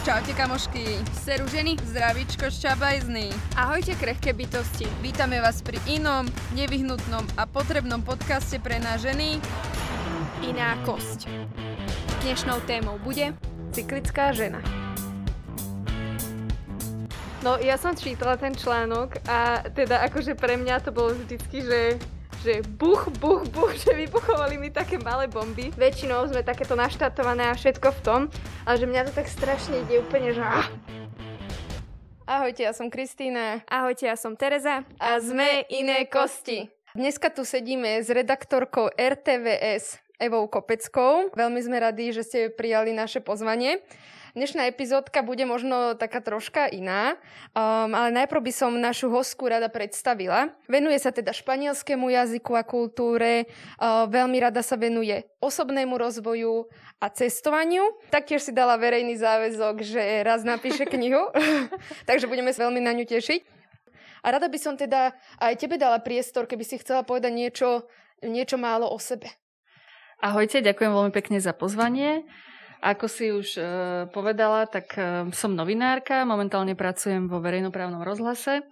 Čaute kamošky, seru ženy, zdravíčko šťabajzný. Ahojte krehké bytosti. Vítame vás pri inom, nevyhnutnom a potrebnom podcaste pre nás ženy. Iná kosť. Dnešnou témou bude cyklická žena. No, ja som čítala ten článok a teda akože pre mňa to bolo vždycky, že že buch, buch, buch, že vybuchovali mi také malé bomby. Väčšinou sme takéto naštartované a všetko v tom, ale že mňa to tak strašne ide úplne, že ah. Ahojte, ja som Kristýna. Ahojte, ja som Tereza. A sme iné kosti. Dneska tu sedíme s redaktorkou RTVS Evou Kopeckou. Veľmi sme radi, že ste prijali naše pozvanie. Dnešná epizódka bude možno taká troška iná, um, ale najprv by som našu hostku rada predstavila. Venuje sa teda španielskému jazyku a kultúre, uh, veľmi rada sa venuje osobnému rozvoju a cestovaniu. Taktiež si dala verejný záväzok, že raz napíše knihu, takže budeme sa veľmi na ňu tešiť. A rada by som teda aj tebe dala priestor, keby si chcela povedať niečo, niečo málo o sebe. Ahojte, ďakujem veľmi pekne za pozvanie. Ako si už e, povedala, tak e, som novinárka, momentálne pracujem vo verejnoprávnom rozhlase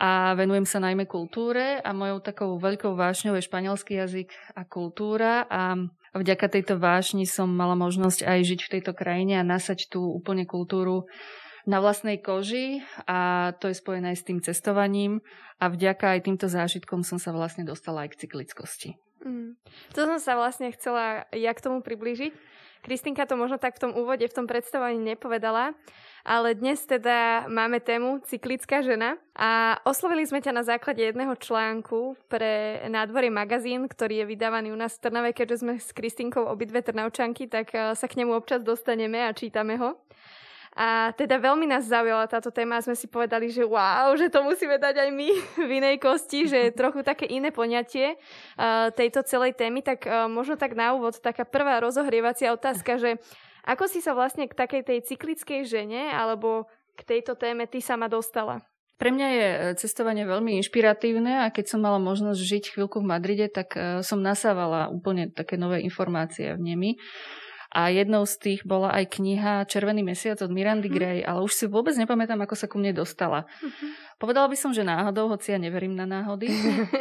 a venujem sa najmä kultúre a mojou takou veľkou vášňou je španielský jazyk a kultúra a vďaka tejto vášni som mala možnosť aj žiť v tejto krajine a nasať tú úplne kultúru na vlastnej koži a to je spojené aj s tým cestovaním a vďaka aj týmto zážitkom som sa vlastne dostala aj k cyklickosti. Mm. To som sa vlastne chcela ja k tomu priblížiť, Kristinka to možno tak v tom úvode, v tom predstavovaní nepovedala, ale dnes teda máme tému cyklická žena a oslovili sme ťa na základe jedného článku pre Nádvorie magazín, ktorý je vydávaný u nás v Trnave, keďže sme s Kristinkou obidve Trnavčanky, tak eh, sa k nemu občas dostaneme a čítame ho. A teda veľmi nás zaujala táto téma a sme si povedali, že wow, že to musíme dať aj my v inej kosti, že je trochu také iné poňatie uh, tejto celej témy. Tak uh, možno tak na úvod taká prvá rozohrievacia otázka, že ako si sa vlastne k takej tej cyklickej žene alebo k tejto téme ty sama dostala? Pre mňa je e, cestovanie veľmi inšpiratívne a keď som mala možnosť žiť chvíľku v Madride, tak som nasávala úplne také nové informácie v nemi. A jednou z tých bola aj kniha Červený mesiac od Mirandy mm. Gray, ale už si vôbec nepamätám, ako sa ku mne dostala. Mm-hmm. Povedala by som, že náhodou, hoci ja neverím na náhody,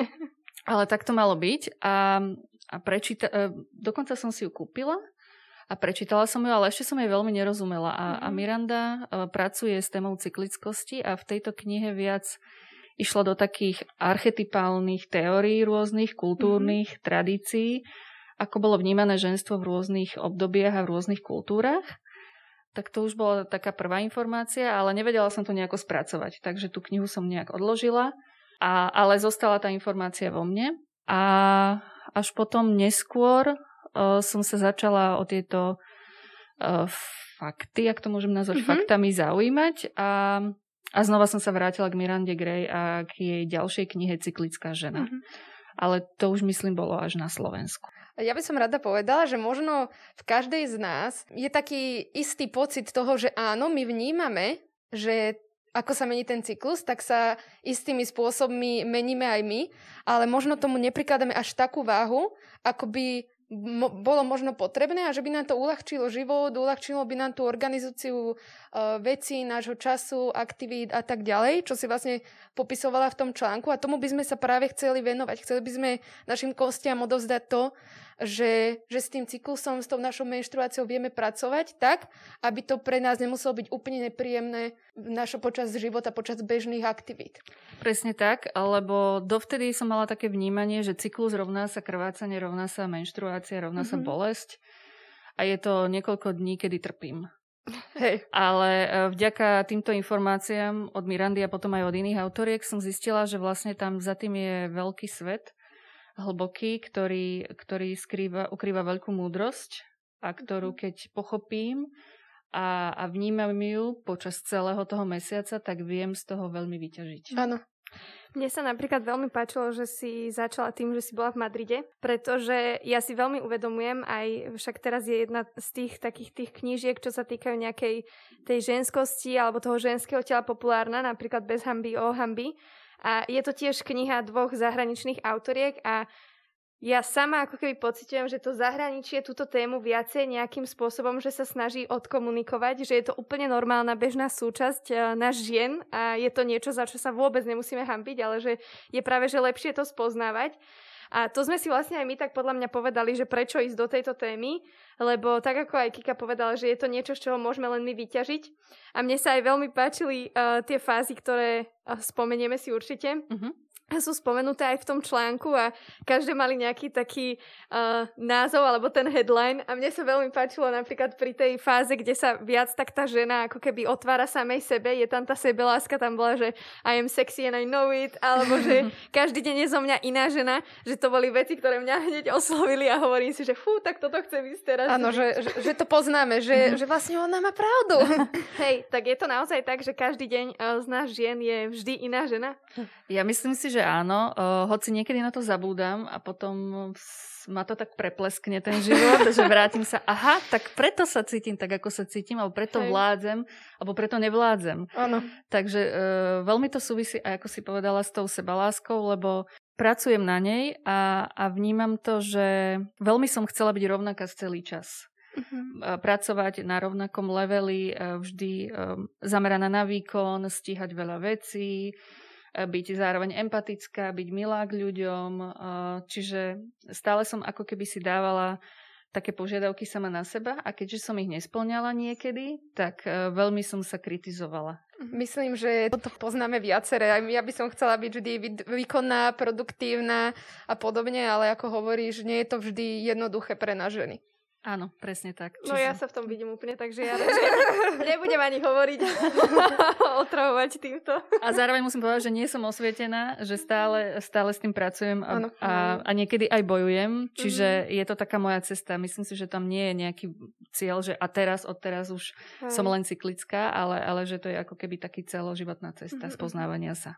ale tak to malo byť. A, a prečíta, e, dokonca som si ju kúpila a prečítala som ju, ale ešte som jej veľmi nerozumela. A, mm-hmm. a mhm. Miranda e, pracuje s témou cyklickosti a v tejto knihe viac išla do takých archetypálnych teórií rôznych, kultúrnych mm-hmm. tradícií ako bolo vnímané ženstvo v rôznych obdobiach a v rôznych kultúrach. Tak to už bola taká prvá informácia, ale nevedela som to nejako spracovať. Takže tú knihu som nejak odložila, a, ale zostala tá informácia vo mne. A až potom neskôr uh, som sa začala o tieto uh, fakty, ak to môžem nazvať mm-hmm. faktami, zaujímať. A, a znova som sa vrátila k Mirande Gray a k jej ďalšej knihe Cyklická žena. Mm-hmm. Ale to už myslím bolo až na Slovensku. Ja by som rada povedala, že možno v každej z nás je taký istý pocit toho, že áno, my vnímame, že ako sa mení ten cyklus, tak sa istými spôsobmi meníme aj my, ale možno tomu neprikladáme až takú váhu, ako by mo- bolo možno potrebné a že by nám to uľahčilo život, uľahčilo by nám tú organizáciu uh, vecí, nášho času, aktivít a tak ďalej, čo si vlastne popisovala v tom článku a tomu by sme sa práve chceli venovať. Chceli by sme našim kostiam odovzdať to, že, že s tým cyklusom, s tou našou menštruáciou vieme pracovať tak, aby to pre nás nemuselo byť úplne nepríjemné našo počas života, počas bežných aktivít. Presne tak, lebo dovtedy som mala také vnímanie, že cyklus rovná sa krvácanie, rovná sa menštruácia, rovná mm-hmm. sa mhm. bolesť a je to niekoľko dní, kedy trpím. Hej. Ale e, vďaka týmto informáciám od Mirandy a potom aj od iných autoriek som zistila, že vlastne tam za tým je veľký svet hlboký, ktorý, ktorý skrýva, ukrýva veľkú múdrosť a ktorú mhm. keď pochopím a, a vnímam ju počas celého toho mesiaca, tak viem z toho veľmi vyťažiť. Áno. Mne sa napríklad veľmi páčilo, že si začala tým, že si bola v Madride, pretože ja si veľmi uvedomujem, aj však teraz je jedna z tých takých tých knížiek, čo sa týkajú nejakej tej ženskosti alebo toho ženského tela populárna, napríklad Bez hamby o hamby. A je to tiež kniha dvoch zahraničných autoriek a ja sama ako keby pociťujem, že to zahraničie túto tému viacej nejakým spôsobom, že sa snaží odkomunikovať, že je to úplne normálna bežná súčasť uh, náš žien a je to niečo, za čo sa vôbec nemusíme hambiť, ale že je práve, že lepšie to spoznávať. A to sme si vlastne aj my tak podľa mňa povedali, že prečo ísť do tejto témy, lebo tak ako aj Kika povedala, že je to niečo, z čoho môžeme len my vyťažiť. A mne sa aj veľmi páčili uh, tie fázy, ktoré uh, spomenieme si určite. Uh-huh sú spomenuté aj v tom článku a každé mali nejaký taký uh, názov alebo ten headline a mne sa veľmi páčilo napríklad pri tej fáze, kde sa viac tak tá žena ako keby otvára samej sebe, je tam tá sebeláska, tam bola, že I am sexy and I know it, alebo že každý deň je zo mňa iná žena, že to boli veci, ktoré mňa hneď oslovili a hovorím si, že fú, tak toto chcem ísť teraz. Áno, že, že, že to poznáme, že, že vlastne ona má pravdu. Hej, tak je to naozaj tak, že každý deň uh, z nás žien je vždy iná žena? Ja myslím si, že áno, uh, hoci niekedy na to zabúdam a potom ma to tak prepleskne ten život, že vrátim sa, aha, tak preto sa cítim tak, ako sa cítim, alebo preto Hej. vládzem, alebo preto nevládzem. Áno. Takže uh, veľmi to súvisí, aj ako si povedala, s tou sebaláskou, lebo pracujem na nej a, a vnímam to, že veľmi som chcela byť rovnaká celý čas. Uh-huh. Pracovať na rovnakom leveli, vždy zameraná na výkon, stíhať veľa vecí, E, byť zároveň empatická, byť milá k ľuďom. E, čiže stále som ako keby si dávala také požiadavky sama na seba a keďže som ich nesplňala niekedy, tak e, veľmi som sa kritizovala. Myslím, že to poznáme viaceré. Ja by som chcela byť vždy výkonná, produktívna a podobne, ale ako hovoríš, nie je to vždy jednoduché pre nás ženy. Áno, presne tak. Čiže... No ja sa v tom vidím úplne, takže ja nebudem ani hovoriť, otravovať týmto. A zároveň musím povedať, že nie som osvietená, že stále, stále s tým pracujem a, a, a niekedy aj bojujem, čiže mm-hmm. je to taká moja cesta. Myslím si, že tam nie je nejaký cieľ, že a teraz, od teraz už aj. som len cyklická, ale, ale že to je ako keby taký celoživotná cesta mm-hmm. spoznávania sa.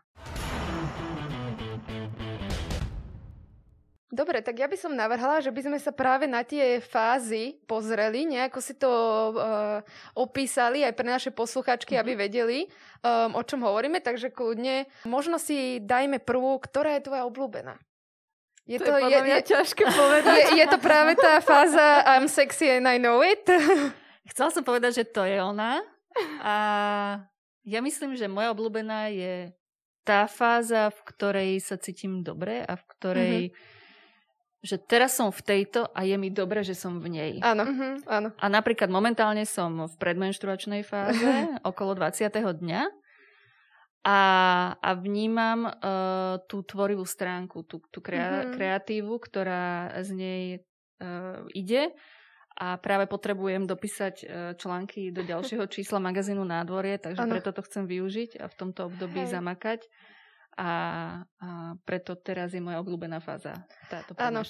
Dobre, tak ja by som navrhala, že by sme sa práve na tie fázy pozreli, nejako si to uh, opísali aj pre naše posluchačky, aby mhm. vedeli, um, o čom hovoríme, takže kľudne možno si dajme prvú, ktorá je tvoja obľúbená. Je to, to je, je, je ťažké povedať. Je, je to práve tá fáza I'm sexy and I know it. Chcela som povedať, že to je ona. A ja myslím, že moja obľúbená je tá fáza, v ktorej sa cítim dobre a v ktorej mm-hmm že teraz som v tejto a je mi dobre, že som v nej. Áno, uh-huh, áno. A napríklad momentálne som v predmenštruačnej fáze, okolo 20. dňa a, a vnímam uh, tú tvorivú stránku, tú, tú krea- uh-huh. kreatívu, ktorá z nej uh, ide a práve potrebujem dopísať uh, články do ďalšieho čísla magazínu Nádvorie, takže ano. preto to chcem využiť a v tomto období Hej. zamakať a, a preto teraz je moja obľúbená fáza táto Áno.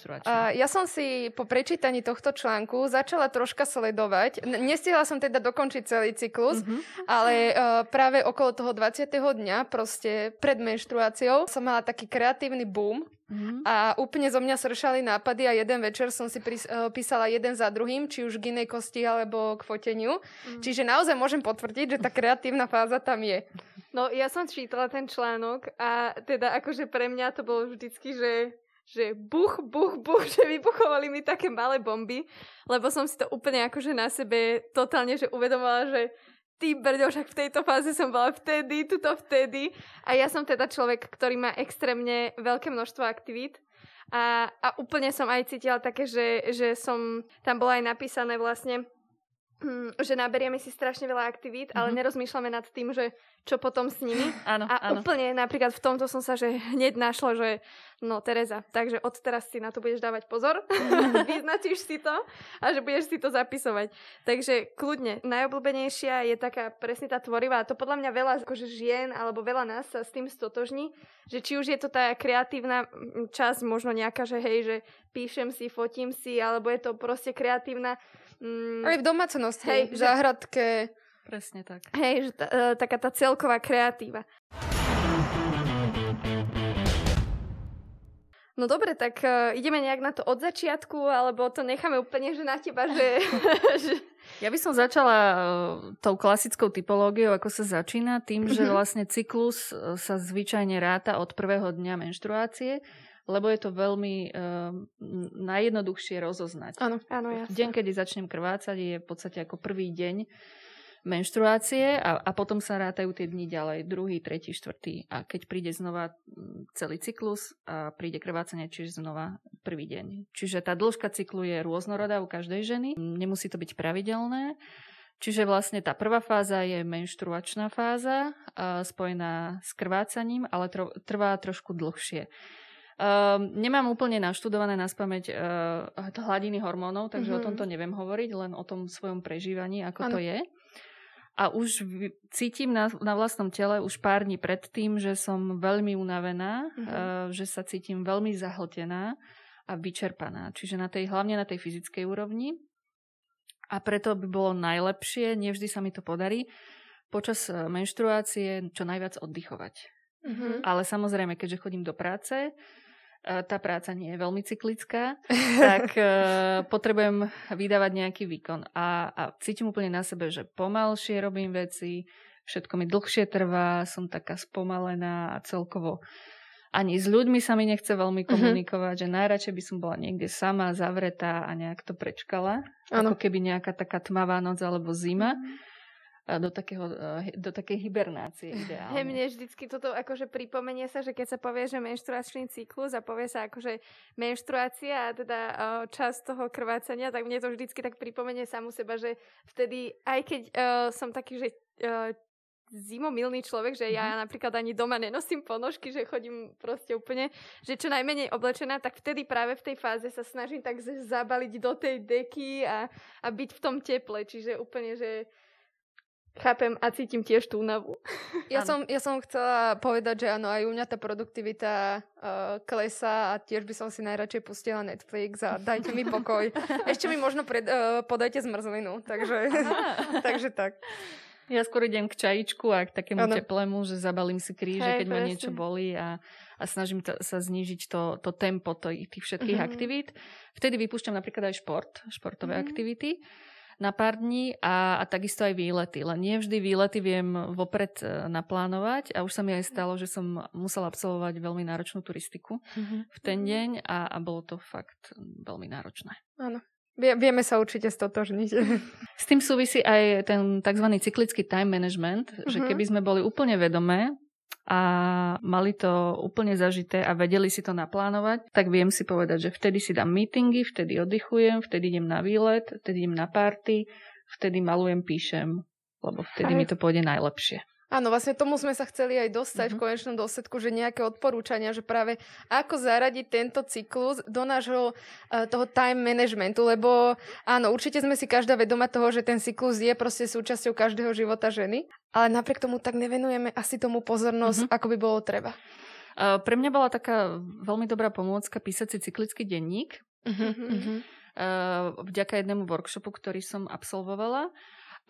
Ja som si po prečítaní tohto článku začala troška sledovať. Nestihla som teda dokončiť celý cyklus, mm-hmm. ale uh, práve okolo toho 20. dňa, proste pred menštruáciou, som mala taký kreatívny boom Mm-hmm. A úplne zo mňa sršali nápady a jeden večer som si pís- uh, písala jeden za druhým, či už k inej kosti alebo k foteniu. Mm-hmm. Čiže naozaj môžem potvrdiť, že tá kreatívna fáza tam je. No ja som čítala ten článok a teda akože pre mňa to bolo vždycky, že že buch, buch, buch, že vybuchovali mi také malé bomby, lebo som si to úplne akože na sebe totálne že uvedomovala, že ty brďo, však v tejto fáze som bola vtedy, tuto vtedy. A ja som teda človek, ktorý má extrémne veľké množstvo aktivít. A, a úplne som aj cítila také, že, že som, tam bolo aj napísané vlastne, že naberieme si strašne veľa aktivít, ale mm-hmm. nerozmýšľame nad tým, že čo potom s nimi. Áno, a áno. úplne napríklad v tomto som sa že hneď našla, že no Tereza, takže od teraz si na to budeš dávať pozor, vyznačíš si to a že budeš si to zapisovať. Takže kľudne, najobľúbenejšia je taká presne tá tvorivá. To podľa mňa veľa akože žien alebo veľa nás sa s tým stotožní, že či už je to tá kreatívna časť, možno nejaká, že hej, že píšem si, fotím si, alebo je to proste kreatívna Mm, Aj v domácnosti, hej, v záhradke. Presne tak. Hej, že t- uh, taká tá celková kreatíva. No dobre, tak uh, ideme nejak na to od začiatku, alebo to necháme úplne, že na teba, že... že... Ja by som začala uh, tou klasickou typológiou, ako sa začína, tým, že mhm. vlastne cyklus sa zvyčajne ráta od prvého dňa menštruácie lebo je to veľmi uh, najjednoduchšie rozoznať. Áno, áno, jasne. Deň, kedy začnem krvácať, je v podstate ako prvý deň menštruácie a, a potom sa rátajú tie dni ďalej, druhý, tretí, štvrtý a keď príde znova celý cyklus a príde krvácanie, čiže znova prvý deň. Čiže tá dĺžka cyklu je rôznorodá u každej ženy, nemusí to byť pravidelné. Čiže vlastne tá prvá fáza je menštruačná fáza, spojená s krvácaním, ale trvá trošku dlhšie. Uh, nemám úplne naštudované na spameť uh, hladiny hormónov, takže mm-hmm. o tomto neviem hovoriť, len o tom svojom prežívaní, ako ano. to je. A už cítim na, na vlastnom tele už pár dní pred tým, že som veľmi unavená, mm-hmm. uh, že sa cítim veľmi zahltená a vyčerpaná. Čiže na tej, hlavne na tej fyzickej úrovni. A preto by bolo najlepšie, nevždy sa mi to podarí, počas e, menštruácie čo najviac oddychovať. Mm-hmm. Ale samozrejme, keďže chodím do práce, tá práca nie je veľmi cyklická, tak uh, potrebujem vydávať nejaký výkon. A, a cítim úplne na sebe, že pomalšie robím veci, všetko mi dlhšie trvá, som taká spomalená a celkovo ani s ľuďmi sa mi nechce veľmi mhm. komunikovať, mm-hmm. že najradšej by som bola niekde sama, zavretá a nejak to prečkala. Ano. Ako keby nejaká taká tmavá noc alebo zima. Mm-hmm do, takého, eh, do takej hibernácie ideálne. Hey, mne vždycky toto akože pripomenie sa, že keď sa povie, že menštruačný cyklus a povie sa akože menštruácia a teda uh, čas toho krvácania, tak mne to vždycky tak pripomenie samu seba, že vtedy, aj keď uh, som taký, že uh, zimomilný človek, že ja mm-hmm. napríklad ani doma nenosím ponožky, že chodím proste úplne, že čo najmenej oblečená, tak vtedy práve v tej fáze sa snažím tak zabaliť do tej deky a, a byť v tom teple, čiže úplne, že Chápem a cítim tiež tú únavu. Ja som, ja som chcela povedať, že áno, aj u mňa tá produktivita uh, klesá a tiež by som si najradšej pustila Netflix a dajte mi pokoj. Ešte mi možno pred, uh, podajte zmrzlinu, takže, takže tak. Ja skôr idem k čajičku a k takému ano. teplému, že zabalím si kríže, hey, keď presne. ma niečo bolí a, a snažím t- sa znížiť to, to tempo to, tých všetkých mm-hmm. aktivít. Vtedy vypúšťam napríklad aj šport, športové mm-hmm. aktivity na pár dní a, a takisto aj výlety. Len nie vždy výlety viem vopred e, naplánovať a už sa mi aj stalo, že som musela absolvovať veľmi náročnú turistiku mm-hmm. v ten mhm. deň a, a bolo to fakt veľmi náročné. Áno. Vie, vieme sa určite stotožniť. S tým súvisí aj ten tzv. cyklický time management, mm-hmm. že mhm. keby sme boli úplne vedomé, a mali to úplne zažité a vedeli si to naplánovať, tak viem si povedať, že vtedy si dám meetingy, vtedy oddychujem, vtedy idem na výlet, vtedy idem na party, vtedy malujem, píšem, lebo vtedy Aj. mi to pôjde najlepšie. Áno, vlastne tomu sme sa chceli aj dostať uh-huh. v mhm. konečnom dôsledku, že nejaké odporúčania, že práve ako zaradiť tento cyklus do nášho uh, toho time managementu, lebo áno, určite sme si každá vedoma toho, že ten cyklus je proste súčasťou každého života ženy, ale napriek tomu tak nevenujeme asi tomu pozornosť, uh-huh. ako by bolo treba. Uh, pre mňa bola taká veľmi dobrá pomôcka písať si cyklický denník. Uh-huh. Uh-huh. Uh, vďaka jednému workshopu, ktorý som absolvovala.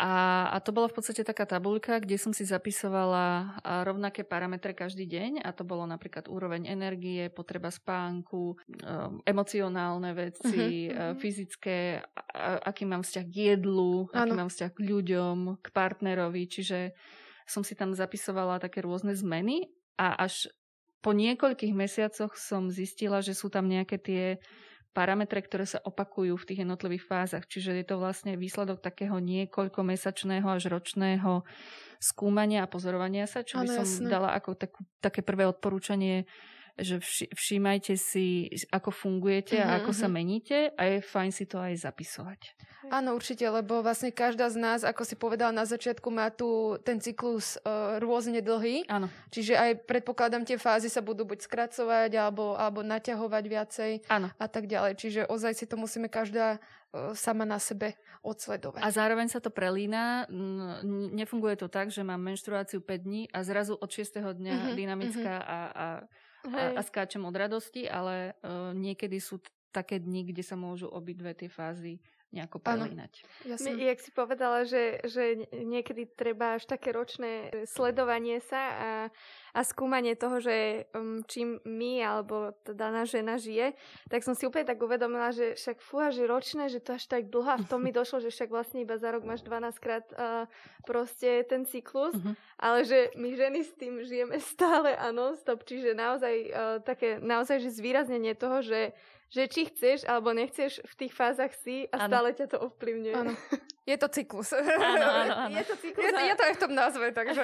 A, a to bola v podstate taká tabuľka, kde som si zapisovala rovnaké parametre každý deň a to bolo napríklad úroveň energie, potreba spánku, um, emocionálne veci, uh-huh. fyzické, aký mám vzťah k jedlu, ano. aký mám vzťah k ľuďom, k partnerovi, čiže som si tam zapisovala také rôzne zmeny a až po niekoľkých mesiacoch som zistila, že sú tam nejaké tie parametre, ktoré sa opakujú v tých jednotlivých fázach. Čiže je to vlastne výsledok takého niekoľkomesačného až ročného skúmania a pozorovania sa, čo by som jasné. dala ako takú, také prvé odporúčanie že vši, všímajte si, ako fungujete uh-huh, a mhm, ako sa mhm. meníte a je fajn si to aj zapisovať. Áno, určite, lebo vlastne každá z nás, ako si povedala na začiatku, má tu ten cyklus uh, rôzne dlhý. Áno. Čiže aj predpokladám, tie fázy sa budú buď skracovať alebo, alebo naťahovať viacej Áno. a tak ďalej. Čiže ozaj si to musíme každá uh, sama na sebe odsledovať. A zároveň sa to prelína. Nefunguje to tak, že mám menštruáciu 5 dní a zrazu od 6. dňa uh-huh, dynamická uh-huh. a, a a, a skáčem od radosti, ale uh, niekedy sú t- také dni, kde sa môžu obidve tie fázy nejako prelínať. Jasne. Jak si povedala, že, že niekedy treba až také ročné sledovanie sa a, a skúmanie toho, že um, čím my alebo tá daná žena žije, tak som si úplne tak uvedomila, že však fúha, že ročné, že to až tak dlho a v tom mi došlo, že však vlastne iba za rok máš 12 krát uh, proste ten cyklus, uh-huh. ale že my ženy s tým žijeme stále a non-stop, čiže naozaj uh, také, naozaj, že zvýraznenie toho, že že či chceš alebo nechceš, v tých fázach si a ano. stále ťa to ovplyvňuje. Áno. Je to cyklus. Áno, áno, áno. Je to cyklus. Je, je to aj v tom názve, takže...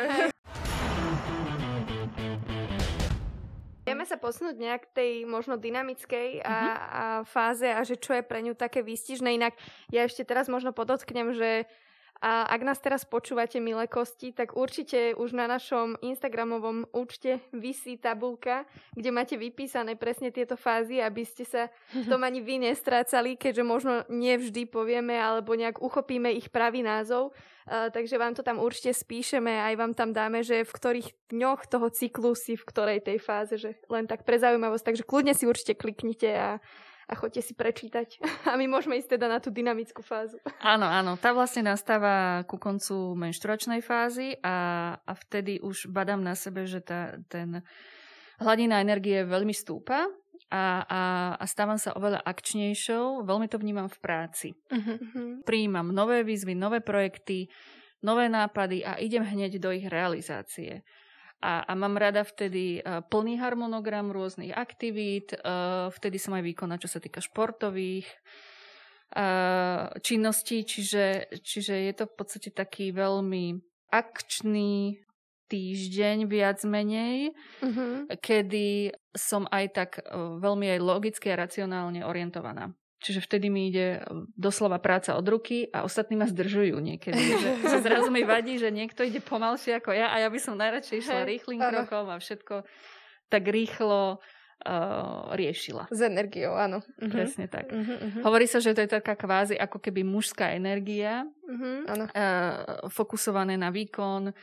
Vieme sa posunúť nejak tej možno dynamickej a, uh-huh. a fáze a že čo je pre ňu také výstižné. Inak ja ešte teraz možno podotknem, že a ak nás teraz počúvate, milé kosti, tak určite už na našom Instagramovom účte vysí tabulka, kde máte vypísané presne tieto fázy, aby ste sa v tom ani vy nestrácali, keďže možno nevždy povieme alebo nejak uchopíme ich pravý názov. Uh, takže vám to tam určite spíšeme aj vám tam dáme, že v ktorých dňoch toho cyklu si v ktorej tej fáze, že len tak pre zaujímavosť. Takže kľudne si určite kliknite a a chodte si prečítať. A my môžeme ísť teda na tú dynamickú fázu. Áno, áno. Tá vlastne nastáva ku koncu menštruačnej fázy a, a vtedy už badám na sebe, že tá, ten hladina energie veľmi stúpa a, a, a stávam sa oveľa akčnejšou. Veľmi to vnímam v práci. Uh-huh. Prijímam nové výzvy, nové projekty, nové nápady a idem hneď do ich realizácie. A, a mám rada vtedy uh, plný harmonogram rôznych aktivít, uh, vtedy som aj výkonná, čo sa týka športových uh, činností, čiže, čiže je to v podstate taký veľmi akčný týždeň viac menej, uh-huh. kedy som aj tak veľmi aj logicky a racionálne orientovaná. Čiže vtedy mi ide doslova práca od ruky a ostatní ma zdržujú niekedy. že, že zrazu mi vadí, že niekto ide pomalšie ako ja a ja by som najradšej išla rýchlým krokom a všetko tak rýchlo uh, riešila. S energiou, áno. Uh-huh. Presne tak. Uh-huh, uh-huh. Hovorí sa, že to je taká kvázi ako keby mužská energia, uh-huh. uh, fokusované na výkon,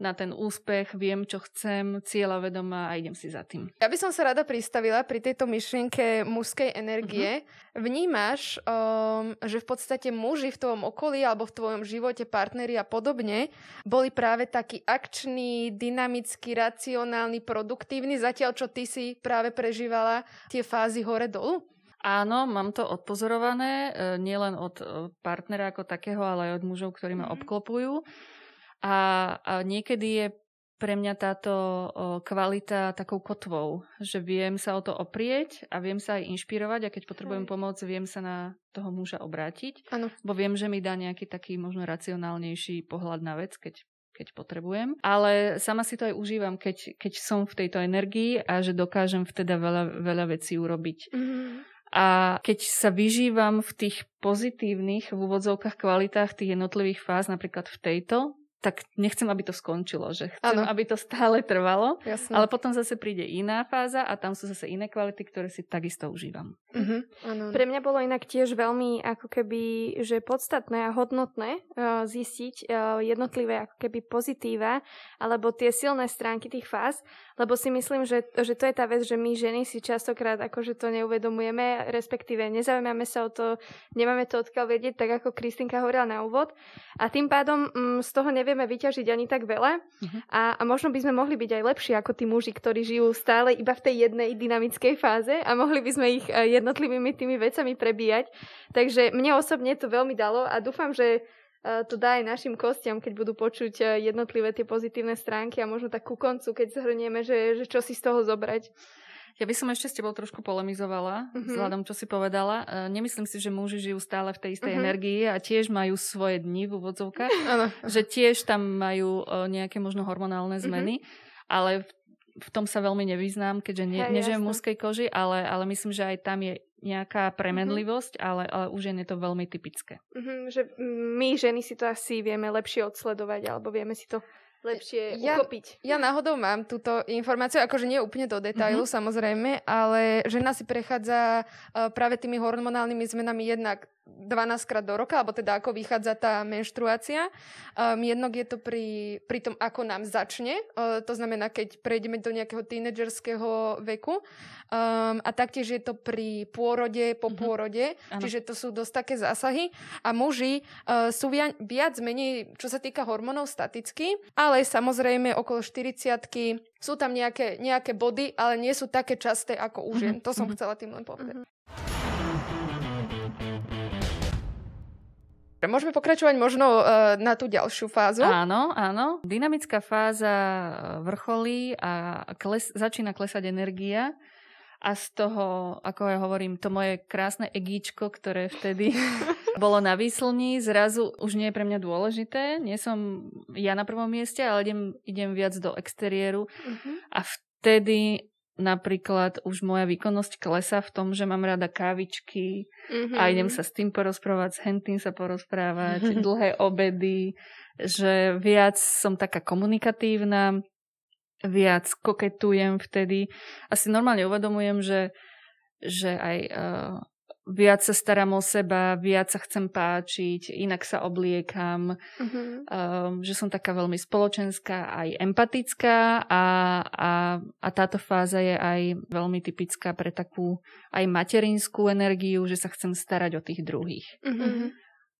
na ten úspech, viem, čo chcem, cieľa vedomá a idem si za tým. Ja by som sa rada pristavila pri tejto myšlienke mužskej energie. Uh-huh. Vnímaš, um, že v podstate muži v tvojom okolí alebo v tvojom živote, partneri a podobne, boli práve takí akční, dynamickí, racionálni, produktívni, zatiaľ čo ty si práve prežívala tie fázy hore-dolu? Áno, mám to odpozorované, e, nielen od e, partnera ako takého, ale aj od mužov, ktorí ma mm-hmm. obklopujú. A, a niekedy je pre mňa táto kvalita takou kotvou, že viem sa o to oprieť a viem sa aj inšpirovať a keď potrebujem pomoc, viem sa na toho muža obrátiť, ano. bo viem, že mi dá nejaký taký možno racionálnejší pohľad na vec, keď keď potrebujem. Ale sama si to aj užívam, keď, keď som v tejto energii a že dokážem vteda veľa, veľa vecí urobiť. Mm-hmm. A keď sa vyžívam v tých pozitívnych v úvodzovkách kvalitách tých jednotlivých fáz, napríklad v tejto, tak nechcem, aby to skončilo, že chcem, ano. aby to stále trvalo, Jasne. ale potom zase príde iná fáza a tam sú zase iné kvality, ktoré si takisto užívam. Uh-huh. Ano. Pre mňa bolo inak tiež veľmi ako keby, že podstatné a hodnotné uh, zistiť uh, jednotlivé ako keby pozitíva alebo tie silné stránky tých fáz, lebo si myslím, že, že to je tá vec, že my ženy si častokrát akože to neuvedomujeme, respektíve nezaujímame sa o to, nemáme to odkiaľ vedieť, tak ako Kristinka hovorila na úvod a tým pádom um, z toho neviem nevieme vyťažiť ani tak veľa uh-huh. a, a možno by sme mohli byť aj lepší ako tí muži, ktorí žijú stále iba v tej jednej dynamickej fáze a mohli by sme ich e, jednotlivými tými vecami prebíjať. Takže mne osobne to veľmi dalo a dúfam, že to dá aj našim kostiam, keď budú počuť e, jednotlivé tie pozitívne stránky a možno tak ku koncu, keď zhrnieme, že, že čo si z toho zobrať. Ja by som ešte s tebou trošku polemizovala, mm-hmm. vzhľadom, čo si povedala. E, nemyslím si, že muži žijú stále v tej istej mm-hmm. energii a tiež majú svoje dni v úvodzovkách, že tiež tam majú nejaké možno hormonálne mhm. zmeny, mm-hmm. ale v, v tom sa veľmi nevyznám, keďže ne, nežijem v mužskej koži, ale, ale myslím, že aj tam je nejaká premenlivosť, mm-hmm. ale, ale už je to veľmi typické. Mm-hmm, že my ženy si to asi vieme lepšie odsledovať, alebo vieme si to lepšie ja, uchopiť. Ja náhodou mám túto informáciu, akože nie úplne do detailu mm-hmm. samozrejme, ale žena si prechádza uh, práve tými hormonálnymi zmenami jednak 12 krát do roka, alebo teda ako vychádza tá menštruácia. Um, jednok je to pri, pri tom, ako nám začne, uh, to znamená, keď prejdeme do nejakého tínedžerského veku. Um, a taktiež je to pri pôrode, po mm-hmm. pôrode, ano. čiže to sú dosť také zásahy. A muži uh, sú viac, viac menej, čo sa týka hormónov, staticky, ale samozrejme okolo 40 sú tam nejaké, nejaké body, ale nie sú také časté ako u žien. Mm-hmm. To som mm-hmm. chcela tým len povedať. Mm-hmm. Môžeme pokračovať možno uh, na tú ďalšiu fázu? Áno, áno. Dynamická fáza vrcholí a kles, začína klesať energia a z toho, ako ja hovorím, to moje krásne egíčko, ktoré vtedy bolo na výslni, zrazu už nie je pre mňa dôležité. Nie som ja na prvom mieste, ale idem, idem viac do exteriéru uh-huh. a vtedy napríklad už moja výkonnosť klesa v tom, že mám rada kávičky mm-hmm. a idem sa s tým porozprávať, s hentým sa porozprávať, mm-hmm. dlhé obedy, že viac som taká komunikatívna, viac koketujem vtedy. Asi normálne uvedomujem, že, že aj uh, viac sa starám o seba, viac sa chcem páčiť, inak sa obliekam, uh-huh. um, že som taká veľmi spoločenská, aj empatická a, a, a táto fáza je aj veľmi typická pre takú aj materinskú energiu, že sa chcem starať o tých druhých. Uh-huh.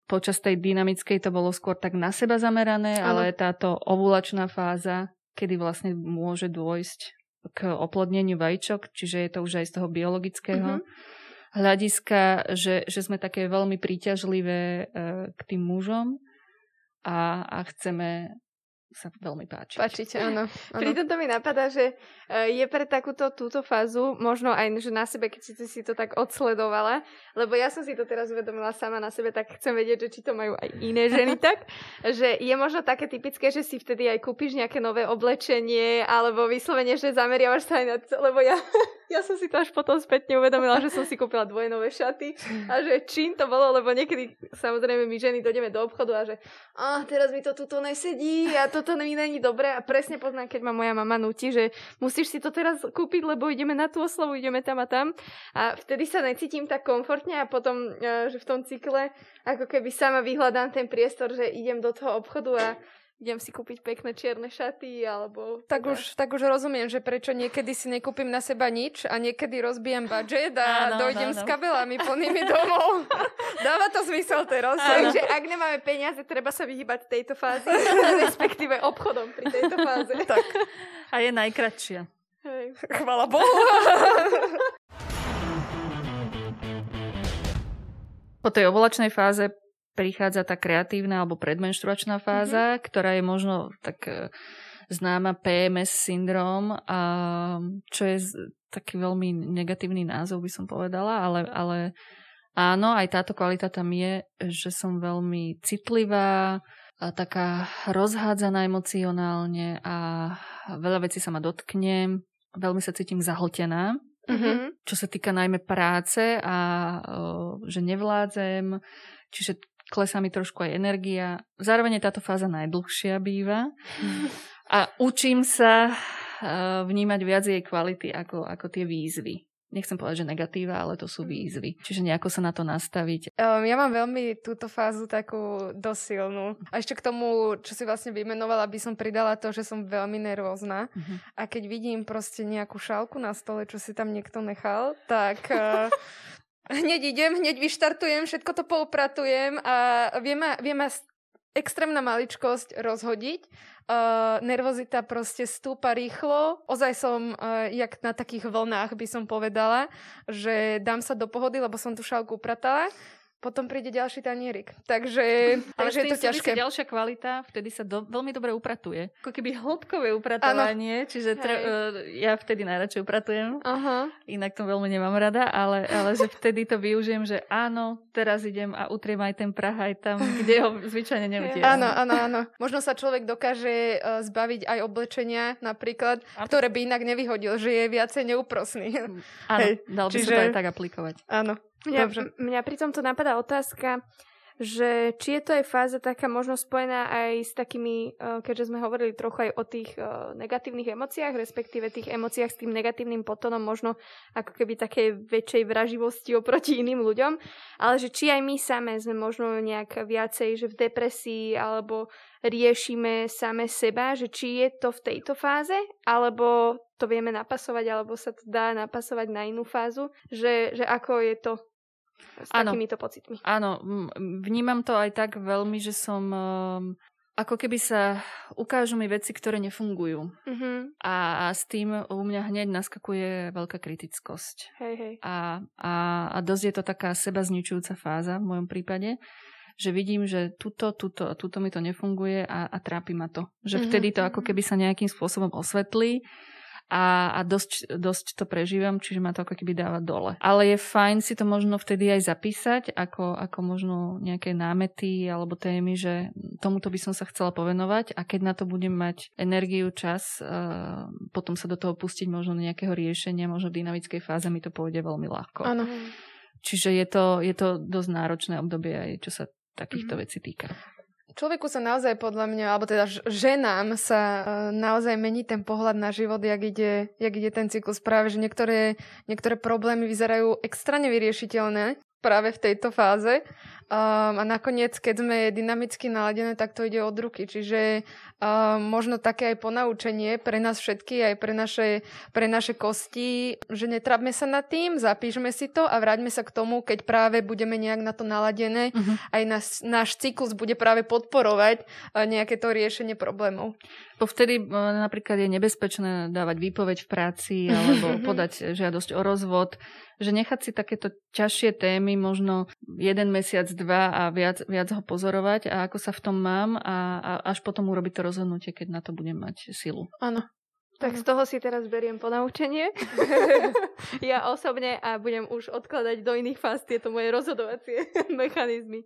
Počas tej dynamickej to bolo skôr tak na seba zamerané, uh-huh. ale táto ovulačná fáza, kedy vlastne môže dôjsť k oplodneniu vajíčok, čiže je to už aj z toho biologického, uh-huh hľadiska, že, že sme také veľmi príťažlivé e, k tým mužom a, a chceme sa veľmi páčiť. Páčiť, áno. áno. Pri tomto mi napadá, že e, je pre takúto túto fázu, možno aj že na sebe, keď si, si to tak odsledovala, lebo ja som si to teraz uvedomila sama na sebe, tak chcem vedieť, že či to majú aj iné ženy tak, že je možno také typické, že si vtedy aj kúpiš nejaké nové oblečenie, alebo vyslovene, že zameriavaš sa aj na to, lebo ja, ja som si to až potom spätne uvedomila, že som si kúpila dvoje nové šaty a že čím to bolo, lebo niekedy samozrejme my ženy dojdeme do obchodu a že a teraz mi to tuto nesedí a to toto mi není dobré a presne poznám, keď ma moja mama nutí, že musíš si to teraz kúpiť, lebo ideme na tú oslavu, ideme tam a tam. A vtedy sa necítim tak komfortne a potom, e, že v tom cykle, ako keby sama vyhľadám ten priestor, že idem do toho obchodu a idem si kúpiť pekné čierne šaty, alebo... Tak teda... už, tak už rozumiem, že prečo niekedy si nekúpim na seba nič a niekedy rozbijem budget a áno, dojdem áno. s kabelami plnými domov. Dáva to zmysel teraz. Takže ak nemáme peniaze, treba sa vyhybať tejto fáze, respektíve obchodom pri tejto fáze. Tak. A je najkračšia. Hej. Chvala Bohu. Po tej ovolačnej fáze prichádza tá kreatívna alebo predmenštruačná fáza, mm-hmm. ktorá je možno tak e, známa PMS syndrom, a čo je taký veľmi negatívny názov, by som povedala, ale, ale áno, aj táto kvalita tam je, že som veľmi citlivá, a taká rozhádzaná emocionálne a veľa vecí sa ma dotkne, veľmi sa cítim zahltená. Mm-hmm. Čo sa týka najmä práce a že nevládzem, čiže klesá mi trošku aj energia. Zároveň je táto fáza najdlhšia býva. A učím sa uh, vnímať viac jej kvality ako, ako tie výzvy. Nechcem povedať, že negatíva, ale to sú výzvy. Čiže nejako sa na to nastaviť. Um, ja mám veľmi túto fázu takú dosilnú. A ešte k tomu, čo si vlastne vymenovala, by som pridala to, že som veľmi nervózna. Uh-huh. A keď vidím proste nejakú šálku na stole, čo si tam niekto nechal, tak... Uh, hneď idem, hneď vyštartujem, všetko to poupratujem a vie ma, vie ma extrémna maličkosť rozhodiť. Uh, nervozita proste stúpa rýchlo. Ozaj som uh, jak na takých vlnách by som povedala, že dám sa do pohody, lebo som tu šálku upratala potom príde ďalší tanierik. Takže, takže je to ťažké. ďalšia kvalita, vtedy sa do, veľmi dobre upratuje. Ako keby hĺbkové upratovanie, ano. čiže tre, uh, ja vtedy najradšej upratujem. Uh-huh. Inak to veľmi nemám rada, ale, ale že vtedy to využijem, že áno, teraz idem a utriem aj ten prah aj tam, kde ho zvyčajne neutiem. Áno, áno, áno. Možno sa človek dokáže uh, zbaviť aj oblečenia napríklad, a... ktoré by inak nevyhodil, že je viacej neúprosný. Áno, dal by Čiže... sa to aj tak aplikovať. Áno. Mňa, Dobre. mňa pri tomto napadá otázka, že či je to aj fáza taká možno spojená aj s takými, eh, keďže sme hovorili trochu aj o tých eh, negatívnych emóciách, respektíve tých emóciách s tým negatívnym potonom možno ako keby takej väčšej vraživosti oproti iným ľuďom, ale že či aj my same sme možno nejak viacej, že v depresii alebo riešime same seba, že či je to v tejto fáze, alebo to vieme napasovať, alebo sa to dá napasovať na inú fázu, že, že ako je to s ano. takýmito pocitmi. Áno, vnímam to aj tak veľmi, že som um, ako keby sa ukážu mi veci, ktoré nefungujú. Uh-huh. A, a s tým u mňa hneď naskakuje veľká kritickosť. Hej, hej. A, a, a dosť je to taká seba zničujúca fáza v mojom prípade, že vidím, že tuto, tuto a tuto mi to nefunguje a, a trápi ma to. Že uh-huh. vtedy to ako keby sa nejakým spôsobom osvetlí a, a dosť, dosť to prežívam, čiže ma to ako keby dáva dole. Ale je fajn si to možno vtedy aj zapísať, ako, ako možno nejaké námety alebo témy, že tomuto by som sa chcela povenovať a keď na to budem mať energiu, čas, uh, potom sa do toho pustiť možno nejakého riešenia, možno v dynamickej fáze mi to pôjde veľmi ľahko. Áno. Čiže je to, je to dosť náročné obdobie aj čo sa takýchto mm. vecí týka. Človeku sa naozaj podľa mňa, alebo teda ženám sa e, naozaj mení ten pohľad na život, jak ide, jak ide ten cyklus. Práve, že niektoré, niektoré problémy vyzerajú extrémne vyriešiteľné práve v tejto fáze Um, a nakoniec, keď sme dynamicky naladené, tak to ide od ruky. Čiže um, možno také aj ponaučenie pre nás všetky, aj pre naše, pre naše kosti, že netrapme sa nad tým, zapíšme si to a vráťme sa k tomu, keď práve budeme nejak na to naladené, uh-huh. aj náš, náš cyklus bude práve podporovať uh, nejaké to riešenie problémov. Bo vtedy uh, napríklad je nebezpečné dávať výpoveď v práci alebo podať žiadosť o rozvod, že nechať si takéto ťažšie témy možno jeden mesiac, dva a viac, viac ho pozorovať a ako sa v tom mám a, a až potom urobiť to rozhodnutie, keď na to budem mať silu. Áno. Tak z toho si teraz beriem ponaučenie. ja osobne a budem už odkladať do iných fáz tieto moje rozhodovacie mechanizmy.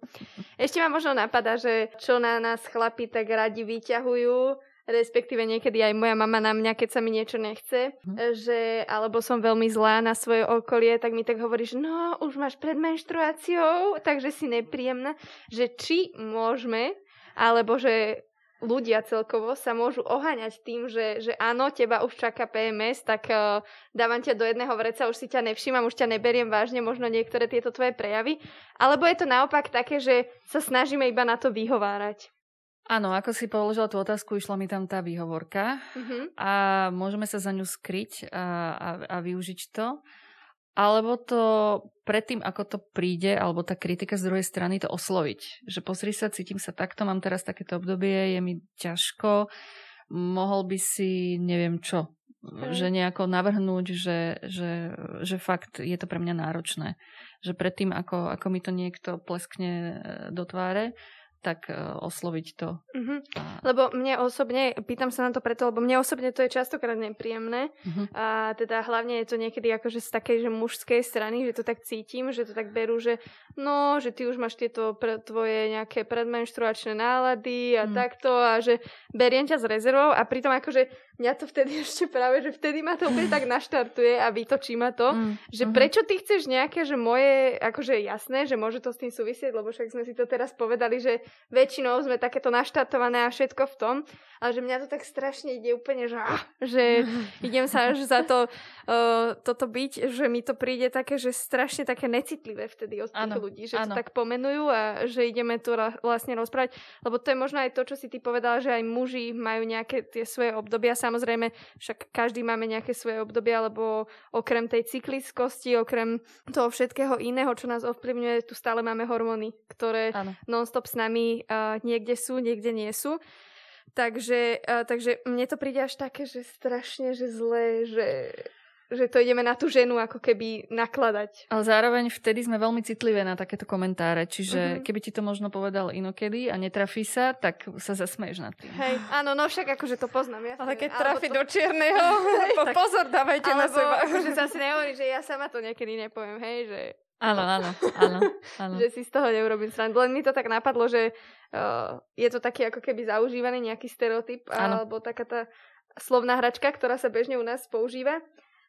Ešte ma možno napadá, že čo na nás chlapi tak radi vyťahujú, respektíve niekedy aj moja mama na mňa, keď sa mi niečo nechce, hm. že, alebo som veľmi zlá na svoje okolie, tak mi tak hovorí, že no, už máš pred menštruáciou, takže si nepríjemná, že či môžeme, alebo že ľudia celkovo sa môžu oháňať tým, že, že áno, teba už čaká PMS, tak uh, dávam ťa do jedného vreca, už si ťa nevšímam, už ťa neberiem vážne, možno niektoré tieto tvoje prejavy. Alebo je to naopak také, že sa snažíme iba na to vyhovárať. Áno, ako si položila tú otázku, išla mi tam tá výhovorka uh-huh. a môžeme sa za ňu skryť a, a, a využiť to. Alebo to predtým, ako to príde, alebo tá kritika z druhej strany, to osloviť. Že pozri sa, cítim sa takto, mám teraz takéto obdobie, je mi ťažko, mohol by si, neviem čo, uh-huh. že nejako navrhnúť, že, že, že fakt je to pre mňa náročné. Že predtým, ako, ako mi to niekto pleskne e, do tváre, tak uh, osloviť to. A... Lebo mne osobne, pýtam sa na to preto, lebo mne osobne to je častokrát nepríjemné uh-huh. a teda hlavne je to niekedy akože z takej že mužskej strany, že to tak cítim, že to tak berú, že no, že ty už máš tieto pre, tvoje nejaké predmenštruačné nálady a uh-huh. takto a že beriem ťa s rezervou a pritom akože mňa to vtedy ešte práve, že vtedy ma to úplne tak naštartuje a vytočí ma to, uh-huh. že prečo ty chceš nejaké, že moje, akože jasné, že môže to s tým súvisieť, lebo však sme si to teraz povedali, že väčšinou sme takéto naštartované a všetko v tom, ale že mňa to tak strašne ide úplne, že, ah, že idem sa až za to uh, toto byť, že mi to príde také, že strašne také necitlivé vtedy od tých ano, ľudí, že ano. to tak pomenujú a že ideme tu vlastne rozprávať, lebo to je možno aj to, čo si ty povedala, že aj muži majú nejaké tie svoje obdobia, samozrejme, však každý máme nejaké svoje obdobia, lebo okrem tej cyklickosti, okrem toho všetkého iného, čo nás ovplyvňuje, tu stále máme hormóny, ktoré ano. non-stop s nami uh, niekde sú, niekde nie sú. Takže, uh, takže mne to príde až také, že strašne, že zlé, že že to ideme na tú ženu ako keby nakladať. Ale zároveň vtedy sme veľmi citlivé na takéto komentáre, čiže uh-huh. keby ti to možno povedal inokedy a netrafí sa, tak sa zasmeješ nad tým. Hej, áno, no však akože to poznám. Jasne. Ale keď trafi to... do čierneho, po, tak... pozor, dávajte Alebo, na seba. akože sa si nehovorí, že ja sama to niekedy nepoviem, hej, že Áno, áno, áno, áno. že si z toho neurobím srandu. Len mi to tak napadlo, že uh, je to taký ako keby zaužívaný nejaký stereotyp, áno. alebo taká tá slovná hračka, ktorá sa bežne u nás používa.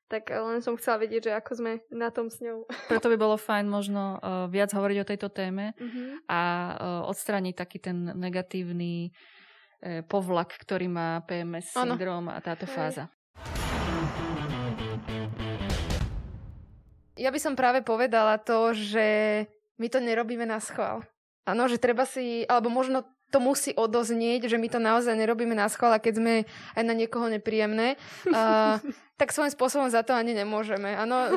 Tak len som chcela vedieť, že ako sme na tom s ňou. Preto by bolo fajn možno uh, viac hovoriť o tejto téme uh-huh. a uh, odstrániť taký ten negatívny uh, povlak, ktorý má PMS syndrom a táto fáza. Ja by som práve povedala to, že my to nerobíme na schvál. Áno, že treba si, alebo možno to musí odoznieť, že my to naozaj nerobíme na schvál a keď sme aj na niekoho nepríjemné, uh, tak svojím spôsobom za to ani nemôžeme. Áno,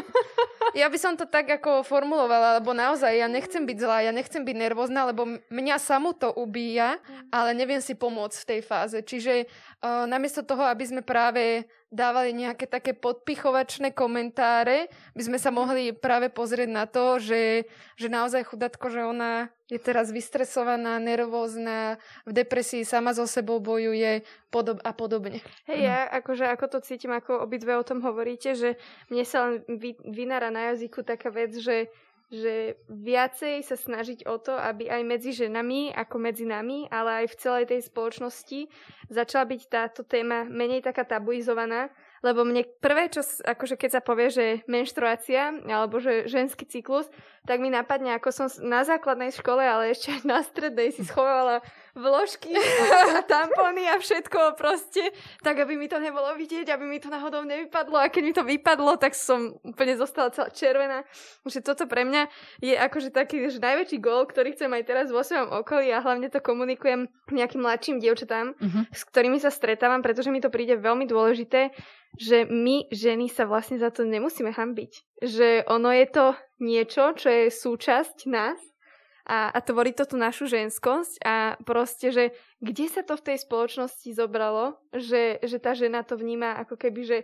ja by som to tak ako formulovala, lebo naozaj ja nechcem byť zlá, ja nechcem byť nervózna, lebo mňa samú to ubíja, ale neviem si pomôcť v tej fáze. Čiže uh, namiesto toho, aby sme práve dávali nejaké také podpichovačné komentáre, by sme sa mohli práve pozrieť na to, že, že naozaj chudatko, že ona je teraz vystresovaná, nervózna, v depresii sama so sebou bojuje podob a podobne. Hej, ja akože ako to cítim, ako obidve o tom hovoríte, že mne sa len vy, vynára na jazyku taká vec, že že viacej sa snažiť o to, aby aj medzi ženami, ako medzi nami, ale aj v celej tej spoločnosti začala byť táto téma menej taká tabuizovaná, lebo mne prvé, čo, akože keď sa povie, že menštruácia, alebo že ženský cyklus, tak mi napadne, ako som na základnej škole, ale ešte aj na strednej si schovávala vložky a tampony a všetko proste, tak aby mi to nebolo vidieť, aby mi to náhodou nevypadlo a keď mi to vypadlo, tak som úplne zostala celá červená. Že toto pre mňa je akože taký že najväčší gól, ktorý chcem aj teraz vo svojom okolí a hlavne to komunikujem nejakým mladším dievčatám, uh-huh. s ktorými sa stretávam, pretože mi to príde veľmi dôležité, že my ženy sa vlastne za to nemusíme hambiť. Že ono je to niečo, čo je súčasť nás a, a tvorí to tú našu ženskosť a proste, že kde sa to v tej spoločnosti zobralo, že, že tá žena to vníma ako keby, že,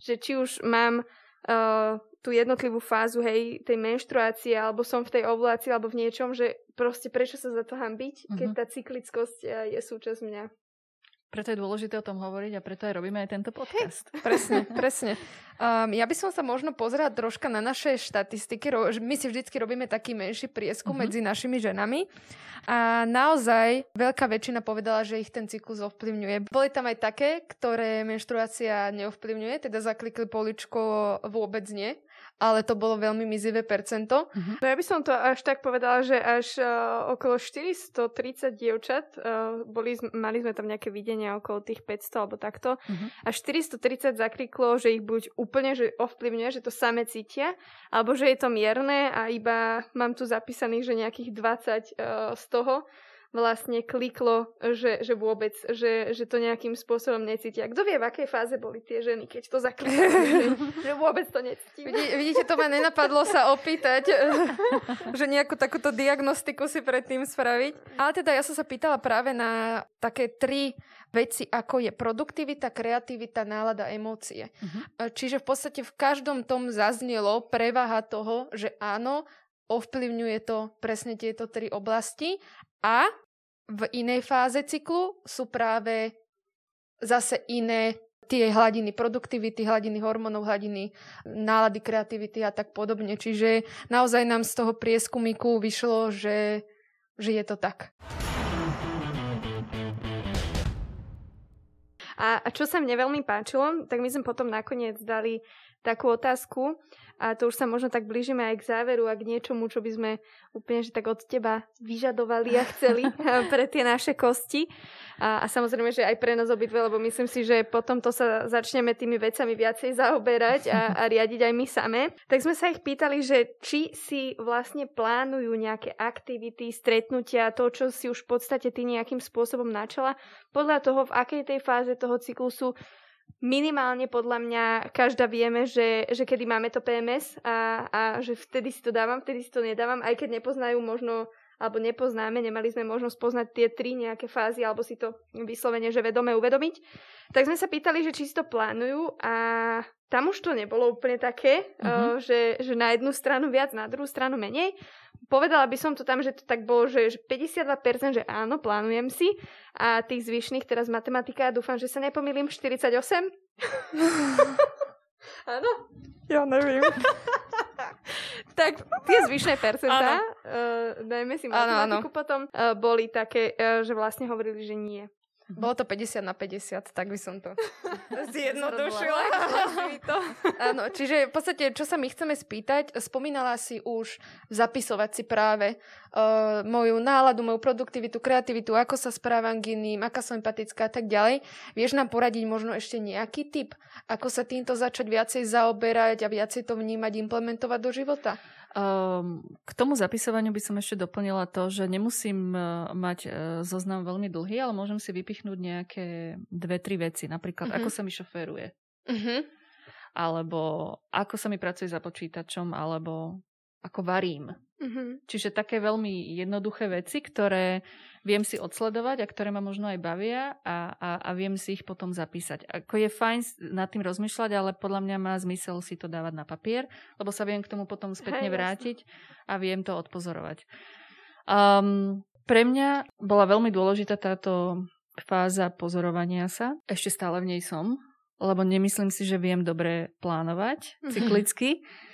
že či už mám uh, tú jednotlivú fázu, hej, tej menštruácie, alebo som v tej ovulácii, alebo v niečom, že proste prečo sa za to hambiť, keď uh-huh. tá cyklickosť je súčasť mňa. Preto je dôležité o tom hovoriť a preto aj robíme aj tento podcast. Hey, presne, presne. Um, ja by som sa možno pozerala troška na naše štatistiky. My si vždycky robíme taký menší prieskum uh-huh. medzi našimi ženami. A naozaj veľká väčšina povedala, že ich ten cyklus ovplyvňuje. Boli tam aj také, ktoré menštruácia neovplyvňuje, teda zaklikli poličko vôbec nie ale to bolo veľmi mizivé percento. Uh-huh. No ja by som to až tak povedala, že až uh, okolo 430 dievčat, uh, boli, mali sme tam nejaké videnia okolo tých 500 alebo takto, uh-huh. a 430 zakriklo, že ich buď úplne že ovplyvňuje, že to same cítia, alebo že je to mierne a iba mám tu zapísaných, že nejakých 20 uh, z toho vlastne kliklo, že, že vôbec, že, že to nejakým spôsobom necítia. Kto vie, v akej fáze boli tie ženy, keď to zaklikali, že, že vôbec to necíti. Vidí, vidíte, to ma nenapadlo sa opýtať, že nejakú takúto diagnostiku si predtým spraviť. Ale teda ja som sa pýtala práve na také tri veci, ako je produktivita, kreativita, nálada, emócie. Uh-huh. Čiže v podstate v každom tom zaznelo prevaha toho, že áno, ovplyvňuje to presne tieto tri oblasti a v inej fáze cyklu sú práve zase iné tie hladiny produktivity, hladiny hormónov, hladiny nálady kreativity a tak podobne. Čiže naozaj nám z toho prieskumiku vyšlo, že, že je to tak. A, čo sa mne veľmi páčilo, tak my sme potom nakoniec dali takú otázku, a to už sa možno tak blížime aj k záveru a k niečomu, čo by sme úplne že tak od teba vyžadovali a chceli pre tie naše kosti. A, a samozrejme, že aj pre nás obidve, lebo myslím si, že potom to sa začneme tými vecami viacej zaoberať a, a riadiť aj my same. Tak sme sa ich pýtali, že či si vlastne plánujú nejaké aktivity, stretnutia, to, čo si už v podstate ty nejakým spôsobom načala, podľa toho, v akej tej fáze toho cyklusu minimálne podľa mňa každá vieme, že, že kedy máme to PMS a, a že vtedy si to dávam, vtedy si to nedávam, aj keď nepoznajú možno alebo nepoznáme, nemali sme možnosť poznať tie tri nejaké fázy alebo si to vyslovene, že vedome uvedomiť. Tak sme sa pýtali, že či si to plánujú a tam už to nebolo úplne také, uh-huh. uh, že, že na jednu stranu viac, na druhú stranu menej. Povedala by som to tam, že to tak bolo, že, že 52%, že áno, plánujem si a tých zvyšných, teraz matematika, dúfam, že sa nepomýlim, 48%. áno? Ja neviem. tak tie zvyšné percentá, uh, dajme si matematiku potom, uh, boli také, uh, že vlastne hovorili, že nie. Mhm. Bolo to 50 na 50, tak by som to zjednodušila. Áno, čiže v podstate, čo sa my chceme spýtať, spomínala si už zapisovať si práve uh, moju náladu, moju produktivitu, kreativitu, ako sa správam k iným, aká som empatická a tak ďalej. Vieš nám poradiť možno ešte nejaký tip, ako sa týmto začať viacej zaoberať a viacej to vnímať, implementovať do života? Um, k tomu zapisovaniu by som ešte doplnila to, že nemusím uh, mať uh, zoznam veľmi dlhý, ale môžem si vypichnúť nejaké dve, tri veci. Napríklad, uh-huh. ako sa mi šoféruje. Uh-huh. Alebo ako sa mi pracuje za počítačom, alebo ako varím. Mm-hmm. Čiže také veľmi jednoduché veci, ktoré viem si odsledovať a ktoré ma možno aj bavia a, a, a viem si ich potom zapísať. Ako je fajn nad tým rozmýšľať, ale podľa mňa má zmysel si to dávať na papier, lebo sa viem k tomu potom spätne Hej, vrátiť jasne. a viem to odpozorovať. Um, pre mňa bola veľmi dôležitá táto fáza pozorovania sa. Ešte stále v nej som, lebo nemyslím si, že viem dobre plánovať cyklicky. Mm-hmm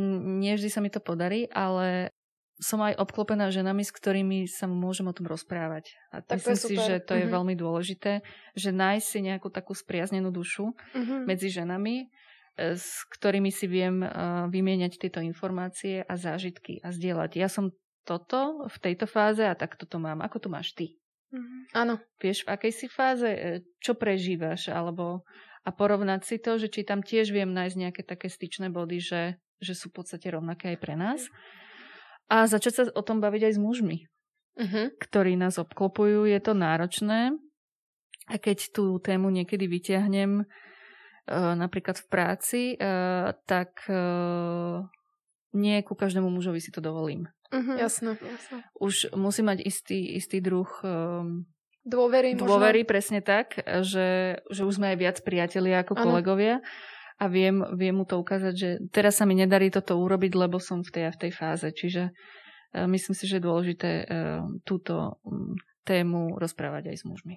nie vždy sa mi to podarí, ale som aj obklopená ženami, s ktorými sa môžem o tom rozprávať. A tak myslím si, že to je mm-hmm. veľmi dôležité, že nájsť si nejakú takú spriaznenú dušu mm-hmm. medzi ženami, e, s ktorými si viem uh, vymieňať tieto informácie a zážitky a zdieľať. Ja som toto v tejto fáze a takto to mám. Ako to máš ty? Mm-hmm. Áno. Vieš, v akej si fáze, e, čo prežívaš, alebo a porovnať si to, že či tam tiež viem nájsť nejaké také styčné body, že že sú v podstate rovnaké aj pre nás. A začať sa o tom baviť aj s mužmi, uh-huh. ktorí nás obklopujú. Je to náročné. A keď tú tému niekedy vyťahnem, uh, napríklad v práci, uh, tak uh, nie ku každému mužovi si to dovolím. Uh-huh. Jasné, jasné. Už musí mať istý, istý druh um, dôvery. Dôvery, možno. presne tak, že, že už sme aj viac priatelia ako ano. kolegovia a viem, viem mu to ukázať, že teraz sa mi nedarí toto urobiť, lebo som v tej a v tej fáze. Čiže uh, myslím si, že je dôležité uh, túto tému rozprávať aj s mužmi.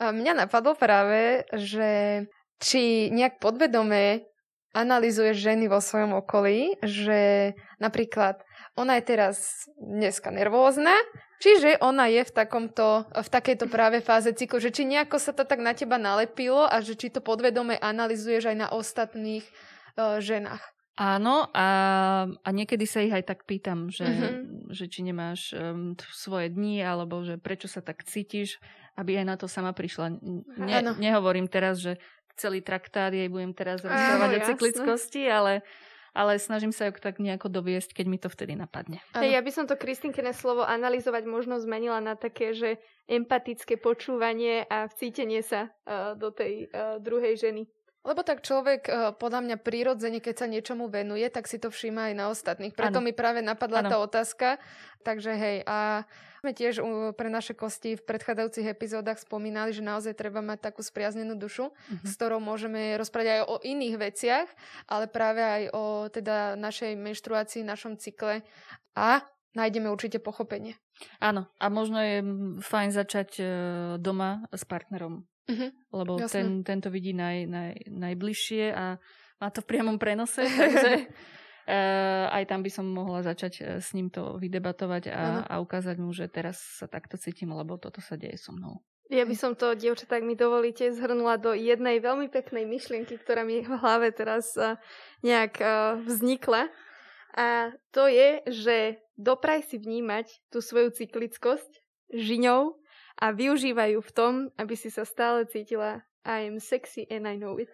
A mňa napadlo práve, že či nejak podvedome analizuješ ženy vo svojom okolí, že napríklad ona je teraz dneska nervózna, čiže ona je v, takomto, v takejto práve fáze cyklu, že či nejako sa to tak na teba nalepilo a že či to podvedome analizuješ aj na ostatných uh, ženách. Áno, a, a niekedy sa ich aj tak pýtam, že, mm-hmm. že či nemáš um, svoje dni, alebo že prečo sa tak cítiš, aby aj na to sama prišla. Ne, nehovorím teraz, že celý traktát jej budem teraz rozprávať o cyklickosti, ale ale snažím sa ju tak nejako doviesť, keď mi to vtedy napadne. Hey, ja by som to Kristinkine slovo analyzovať možno zmenila na také, že empatické počúvanie a vcítenie sa uh, do tej uh, druhej ženy. Lebo tak človek, uh, podľa mňa prírodzene, keď sa niečomu venuje, tak si to všíma aj na ostatných. Preto ano. mi práve napadla ano. tá otázka. Takže hej, a sme tiež pre naše kosti v predchádzajúcich epizódach spomínali, že naozaj treba mať takú spriaznenú dušu, mm-hmm. s ktorou môžeme rozprávať aj o iných veciach, ale práve aj o teda našej menštruácii, našom cykle a nájdeme určite pochopenie. Áno, a možno je fajn začať e, doma s partnerom, mm-hmm. lebo ten, ten to vidí naj, naj, najbližšie a má to v priamom prenose, takže aj tam by som mohla začať uh, s ním to vydebatovať a, a ukázať mu, že teraz sa takto cítim, lebo toto sa deje so mnou. Ja by som to, dievčatá, ak mi dovolíte, zhrnula do jednej veľmi peknej myšlienky, ktorá mi v hlave teraz uh, nejak vznikla. A to je, že dopraj si vnímať tú svoju cyklickosť žiňou a využívajú v tom, aby si sa stále cítila I am sexy and I know it.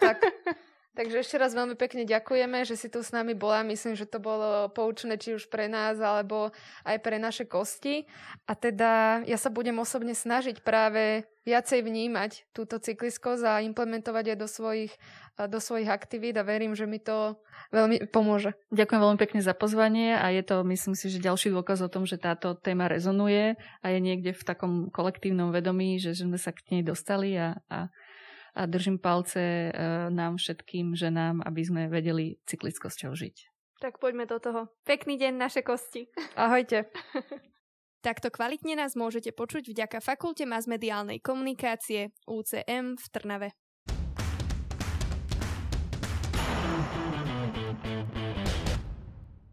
Tak, Takže ešte raz veľmi pekne ďakujeme, že si tu s nami bola. Myslím, že to bolo poučné či už pre nás, alebo aj pre naše kosti. A teda ja sa budem osobne snažiť práve viacej vnímať túto cykliskosť a implementovať aj do svojich, do svojich aktivít a verím, že mi to veľmi pomôže. Ďakujem veľmi pekne za pozvanie a je to, myslím si, že ďalší dôkaz o tom, že táto téma rezonuje a je niekde v takom kolektívnom vedomí, že sme sa k nej dostali a, a a držím palce e, nám všetkým ženám, aby sme vedeli cyklickosťou žiť. Tak poďme do toho. Pekný deň, naše kosti. Ahojte. Takto kvalitne nás môžete počuť vďaka Fakulte masmediálnej komunikácie UCM v Trnave.